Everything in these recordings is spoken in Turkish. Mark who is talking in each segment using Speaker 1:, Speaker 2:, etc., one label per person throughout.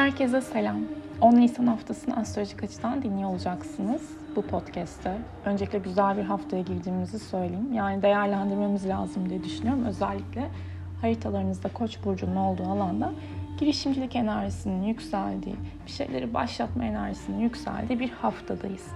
Speaker 1: Herkese selam. 10 Nisan haftasını astrolojik açıdan dinliyor olacaksınız bu podcast'te. Öncelikle güzel bir haftaya girdiğimizi söyleyeyim. Yani değerlendirmemiz lazım diye düşünüyorum. Özellikle haritalarınızda Koç burcunun olduğu alanda girişimcilik enerjisinin yükseldiği, bir şeyleri başlatma enerjisinin yükseldiği bir haftadayız.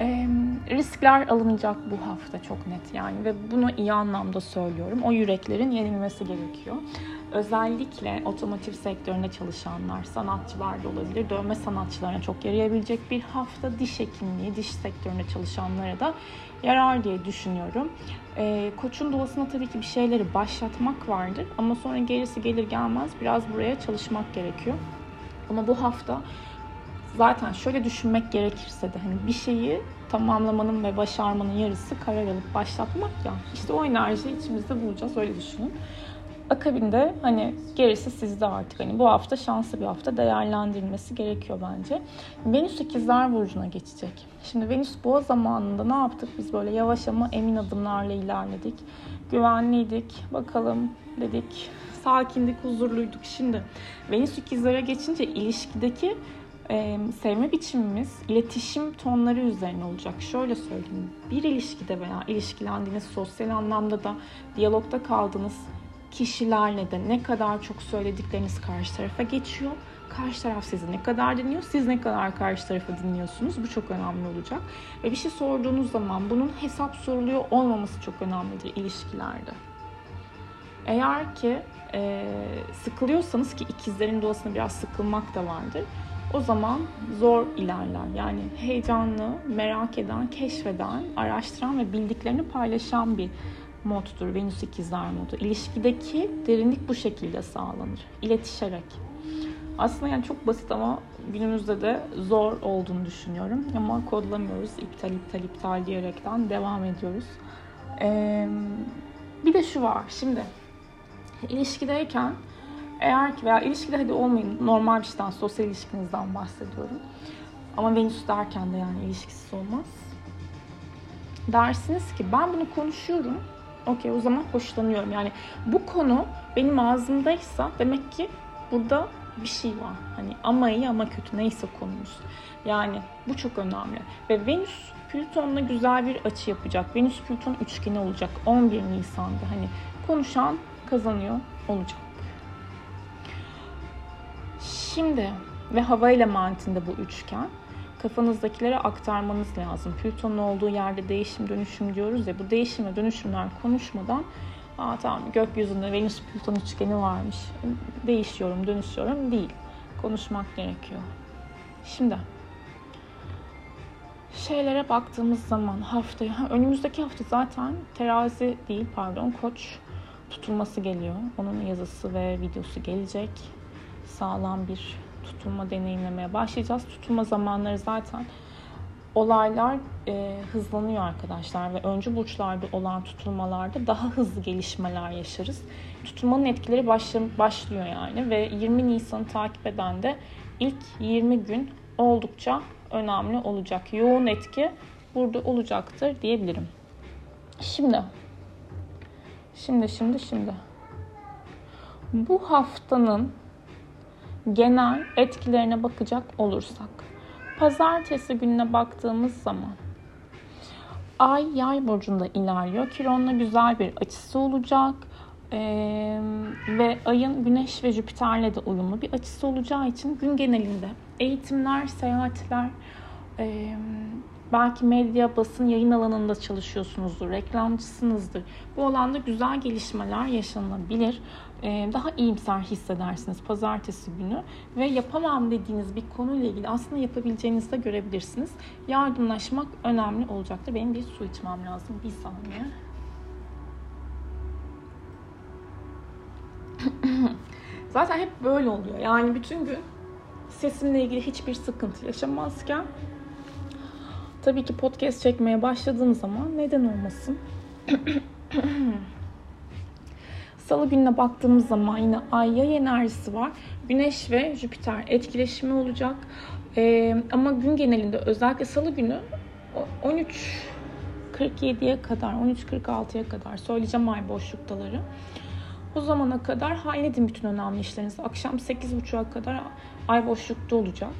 Speaker 1: E, riskler alınacak bu hafta çok net yani ve bunu iyi anlamda söylüyorum. O yüreklerin yenilmesi gerekiyor. Özellikle otomotiv sektöründe çalışanlar, sanatçılar da olabilir. Dövme sanatçılarına çok yarayabilecek bir hafta diş hekimliği, diş sektöründe çalışanlara da yarar diye düşünüyorum. E, koçun doğasında tabii ki bir şeyleri başlatmak vardır ama sonra gerisi gelir gelmez biraz buraya çalışmak gerekiyor. Ama bu hafta zaten şöyle düşünmek gerekirse de hani bir şeyi tamamlamanın ve başarmanın yarısı karar alıp başlatmak ya. İşte o enerjiyi içimizde bulacağız öyle düşünün. Akabinde hani gerisi sizde artık. Hani bu hafta şanslı bir hafta değerlendirilmesi gerekiyor bence. Venüs ikizler burcuna geçecek. Şimdi Venüs boğa zamanında ne yaptık? Biz böyle yavaş ama emin adımlarla ilerledik. Güvenliydik. Bakalım dedik. Sakindik, huzurluyduk. Şimdi Venüs ikizlere geçince ilişkideki e, sevme biçimimiz iletişim tonları üzerine olacak. Şöyle söyleyeyim. Bir ilişkide veya ilişkilendiğiniz sosyal anlamda da diyalogda kaldığınız kişilerle de ne kadar çok söyledikleriniz karşı tarafa geçiyor. Karşı taraf sizi ne kadar dinliyor, siz ne kadar karşı tarafı dinliyorsunuz. Bu çok önemli olacak. Ve bir şey sorduğunuz zaman bunun hesap soruluyor olmaması çok önemlidir ilişkilerde. Eğer ki e, sıkılıyorsanız ki ikizlerin doğasında biraz sıkılmak da vardır. O zaman zor ilerler. Yani heyecanlı, merak eden, keşfeden, araştıran ve bildiklerini paylaşan bir moddur. Venüs ikizler modu. İlişkideki derinlik bu şekilde sağlanır. İletişerek. Aslında yani çok basit ama günümüzde de zor olduğunu düşünüyorum. Ama kodlamıyoruz. İptal, iptal, iptal diyerekten devam ediyoruz. Ee, bir de şu var. Şimdi ilişkideyken eğer ki veya ilişkide hadi olmayın normal bir şeyden, sosyal ilişkinizden bahsediyorum. Ama Venüs derken de yani ilişkisiz olmaz. Dersiniz ki ben bunu konuşuyorum Okey o zaman hoşlanıyorum. Yani bu konu benim ağzımdaysa demek ki burada bir şey var. Hani ama iyi ama kötü neyse konumuz. Yani bu çok önemli. Ve Venüs Plüton'la güzel bir açı yapacak. Venüs Plüton üçgeni olacak 11 Nisan'da. Hani konuşan kazanıyor olacak. Şimdi ve hava elementinde bu üçgen kafanızdakilere aktarmanız lazım. Plüton'un olduğu yerde değişim dönüşüm diyoruz ya bu değişim ve dönüşümler konuşmadan Aa tamam gökyüzünde Venüs Plüton üçgeni varmış. Değişiyorum, dönüşüyorum değil. Konuşmak gerekiyor. Şimdi şeylere baktığımız zaman haftaya, önümüzdeki hafta zaten terazi değil pardon koç tutulması geliyor. Onun yazısı ve videosu gelecek. Sağlam bir tutulma deneyimlemeye başlayacağız. Tutulma zamanları zaten olaylar e, hızlanıyor arkadaşlar ve öncü burçlarda olan tutulmalarda daha hızlı gelişmeler yaşarız. Tutulmanın etkileri başla, başlıyor yani ve 20 Nisan'ı takip eden de ilk 20 gün oldukça önemli olacak. Yoğun etki burada olacaktır diyebilirim. Şimdi şimdi şimdi şimdi bu haftanın genel etkilerine bakacak olursak. Pazartesi gününe baktığımız zaman Ay yay burcunda ilerliyor. Kiron'la güzel bir açısı olacak. Ee, ve ayın Güneş ve Jüpiter'le de uyumlu bir açısı olacağı için gün genelinde eğitimler, seyahatler, e, belki medya, basın, yayın alanında çalışıyorsunuzdur, reklamcısınızdır. Bu alanda güzel gelişmeler yaşanabilir. Ee, daha iyimser hissedersiniz pazartesi günü ve yapamam dediğiniz bir konuyla ilgili aslında yapabileceğinizi de görebilirsiniz. Yardımlaşmak önemli olacaktır. Benim bir su içmem lazım. Bir saniye. Zaten hep böyle oluyor. Yani bütün gün sesimle ilgili hiçbir sıkıntı yaşamazken tabii ki podcast çekmeye başladığım zaman neden olmasın? Salı gününe baktığımız zaman yine ay yay enerjisi var. Güneş ve Jüpiter etkileşimi olacak. Ee, ama gün genelinde özellikle salı günü 13.47'ye kadar, 13.46'ya kadar söyleyeceğim ay boşluktaları. O zamana kadar halledin bütün önemli işlerinizi. Akşam 8.30'a kadar ay boşlukta olacak.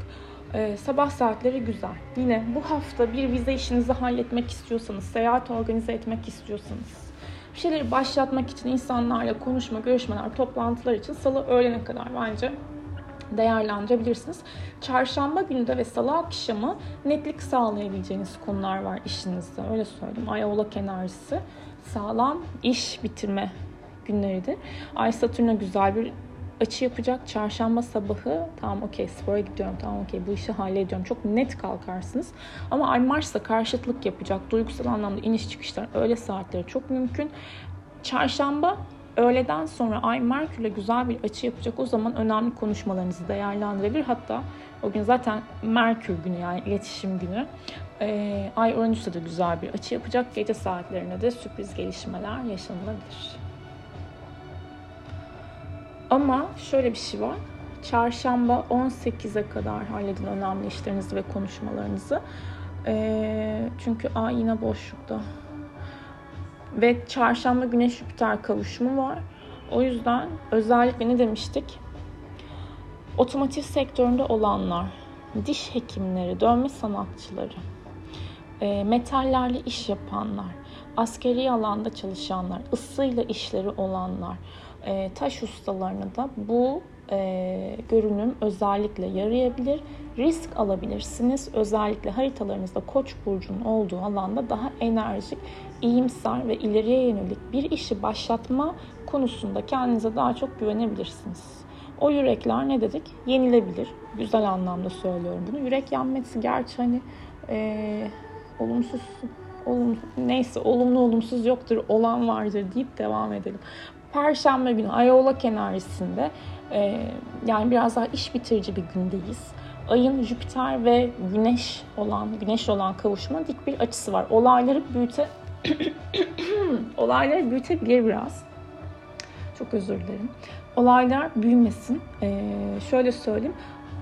Speaker 1: Ee, sabah saatleri güzel. Yine bu hafta bir vize işinizi halletmek istiyorsanız, seyahat organize etmek istiyorsanız, bir şeyleri başlatmak için insanlarla konuşma, görüşmeler, toplantılar için salı öğlene kadar bence değerlendirebilirsiniz. Çarşamba günü de ve salı akşamı netlik sağlayabileceğiniz konular var işinizde. Öyle söyleyeyim. Ay oğlak enerjisi sağlam iş bitirme günleridir. Ay Satürn'e güzel bir açı yapacak. Çarşamba sabahı tamam okey spora gidiyorum tamam okey bu işi hallediyorum. Çok net kalkarsınız. Ama Ay Mars'ta karşıtlık yapacak. Duygusal anlamda iniş çıkışlar öğle saatleri çok mümkün. Çarşamba öğleden sonra Ay Merkür'le güzel bir açı yapacak. O zaman önemli konuşmalarınızı değerlendirebilir. Hatta o gün zaten Merkür günü yani iletişim günü. Ee, Ay Uranüs'te de güzel bir açı yapacak. Gece saatlerinde de sürpriz gelişmeler yaşanılabilir. Ama şöyle bir şey var. Çarşamba 18'e kadar halledin önemli işlerinizi ve konuşmalarınızı. Ee, çünkü Ay yine boşlukta. Ve çarşamba Güneş Jüpiter kavuşumu var. O yüzden özellikle ne demiştik? Otomotiv sektöründe olanlar, diş hekimleri, dövme sanatçıları, e, metallerle iş yapanlar, askeri alanda çalışanlar, ısıyla işleri olanlar, e, taş ustalarına da bu e, görünüm özellikle yarayabilir. Risk alabilirsiniz. Özellikle haritalarınızda Koç burcunun olduğu alanda daha enerjik, iyimser ve ileriye yönelik bir işi başlatma konusunda kendinize daha çok güvenebilirsiniz. O yürekler ne dedik? Yenilebilir. Güzel anlamda söylüyorum bunu. Yürek yanması gerçi hani e, olumsuz olum, neyse olumlu olumsuz yoktur olan vardır deyip devam edelim. Perşembe günü Ayola enerjisinde e, yani biraz daha iş bitirici bir gündeyiz. Ayın Jüpiter ve Güneş olan Güneş olan kavuşma dik bir açısı var. Olayları büyüte olayları büyütebilir biraz. Çok özür dilerim. Olaylar büyümesin. Ee, şöyle söyleyeyim.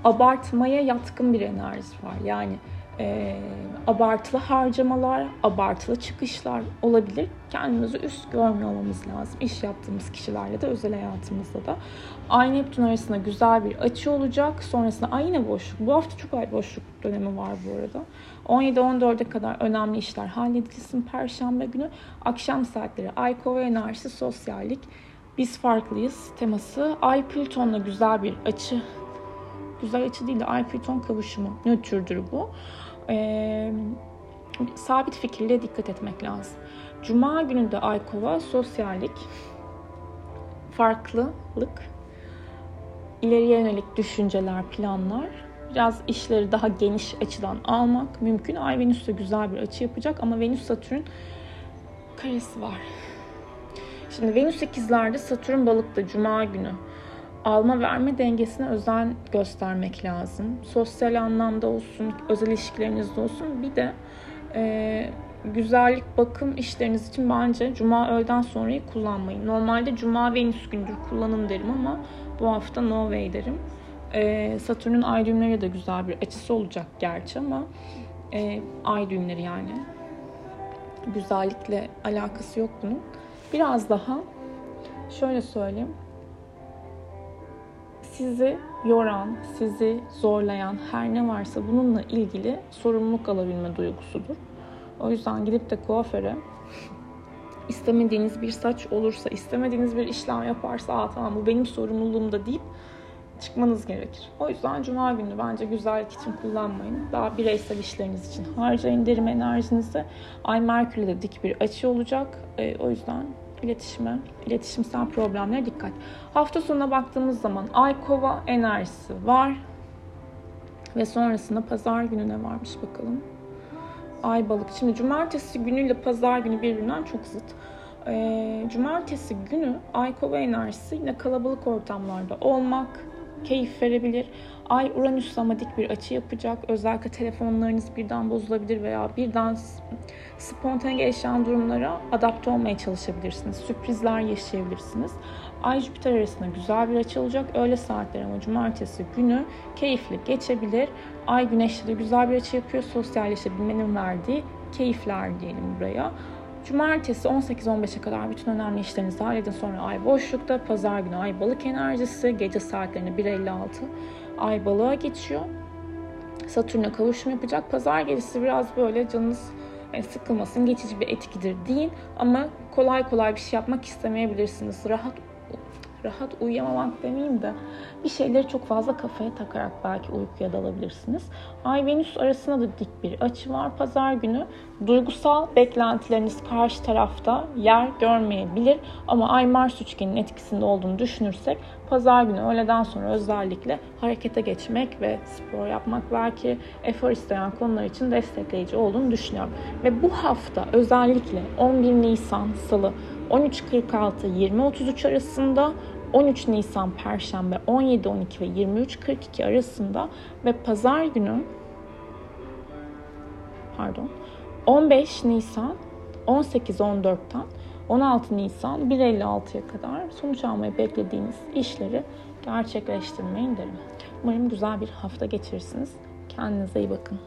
Speaker 1: Abartmaya yatkın bir enerji var. Yani e, abartılı harcamalar, abartılı çıkışlar olabilir. Kendimizi üst görmüyor olmamız lazım. İş yaptığımız kişilerle de özel hayatımızda da. Ay Neptün arasında güzel bir açı olacak. Sonrasında ay yine boşluk. Bu hafta çok ay boşluk dönemi var bu arada. 17-14'e kadar önemli işler halledilsin Perşembe günü. Akşam saatleri ay kova enerjisi, sosyallik. Biz farklıyız teması. Ay Plüton'la güzel bir açı güzel açı değil de Ay Plüton kavuşumu nötrdür bu e, sabit fikirliğe dikkat etmek lazım. Cuma günü de Ay Kova sosyallik, farklılık, ileriye yönelik düşünceler, planlar, biraz işleri daha geniş açıdan almak mümkün. Ay Venüs'te güzel bir açı yapacak ama Venüs Satürn karesi var. Şimdi Venüs ikizlerde Satürn balıkta Cuma günü alma verme dengesine özen göstermek lazım. Sosyal anlamda olsun, özel ilişkilerinizde olsun. Bir de e, güzellik bakım işleriniz için bence cuma öğleden sonrayı kullanmayın. Normalde cuma venüs gündür kullanın derim ama bu hafta no way derim. E, Satürn'ün ay düğümleri de güzel bir açısı olacak gerçi ama e, ay düğümleri yani. Güzellikle alakası yok bunun. Biraz daha şöyle söyleyeyim sizi yoran, sizi zorlayan her ne varsa bununla ilgili sorumluluk alabilme duygusudur. O yüzden gidip de kuaföre istemediğiniz bir saç olursa, istemediğiniz bir işlem yaparsa Aa, tamam bu benim sorumluluğum da deyip çıkmanız gerekir. O yüzden cuma günü bence güzellik için kullanmayın. Daha bireysel işleriniz için harcayın derim enerjinizi. Ay Merkür'le de dik bir açı olacak. E, o yüzden iletişime, iletişimsel problemlere dikkat. Hafta sonuna baktığımız zaman Ay Kova enerjisi var. Ve sonrasında pazar günü ne varmış bakalım. Ay balık. Şimdi cumartesi günüyle pazar günü birbirinden çok zıt. Ee, cumartesi günü Ay Kova enerjisi yine kalabalık ortamlarda olmak, keyif verebilir. Ay Uranüs ama dik bir açı yapacak. Özellikle telefonlarınız birden bozulabilir veya birden spontane gelişen durumlara adapte olmaya çalışabilirsiniz. Sürprizler yaşayabilirsiniz. Ay Jüpiter arasında güzel bir açı olacak. Öğle saatleri ama cumartesi günü keyifli geçebilir. Ay Güneş'le de güzel bir açı yapıyor. Sosyalleşebilmenin verdiği keyifler diyelim buraya. Cumartesi 18-15'e kadar bütün önemli işlerinizi halledin. Sonra ay boşlukta. Pazar günü ay balık enerjisi. Gece saatlerinde 1.56 ay balığa geçiyor. Satürn'e kavuşum yapacak. Pazar gecesi biraz böyle canınız yani sıkılmasın geçici bir etkidir değil ama kolay kolay bir şey yapmak istemeyebilirsiniz. Rahat rahat uyuyamamak demeyeyim de bir şeyleri çok fazla kafaya takarak belki uykuya dalabilirsiniz. Ay Venüs arasında da dik bir açı var pazar günü. Duygusal beklentileriniz karşı tarafta yer görmeyebilir ama Ay Mars üçgenin etkisinde olduğunu düşünürsek pazar günü öğleden sonra özellikle harekete geçmek ve spor yapmak belki efor isteyen konular için destekleyici olduğunu düşünüyorum. Ve bu hafta özellikle 11 Nisan Salı 13.46-20.33 arasında 13 Nisan Perşembe 17.12 ve 23.42 arasında ve Pazar günü pardon 15 Nisan 18.14'ten 16 Nisan 1.56'ya kadar sonuç almayı beklediğiniz işleri gerçekleştirmeyin derim. Umarım güzel bir hafta geçirirsiniz. Kendinize iyi bakın.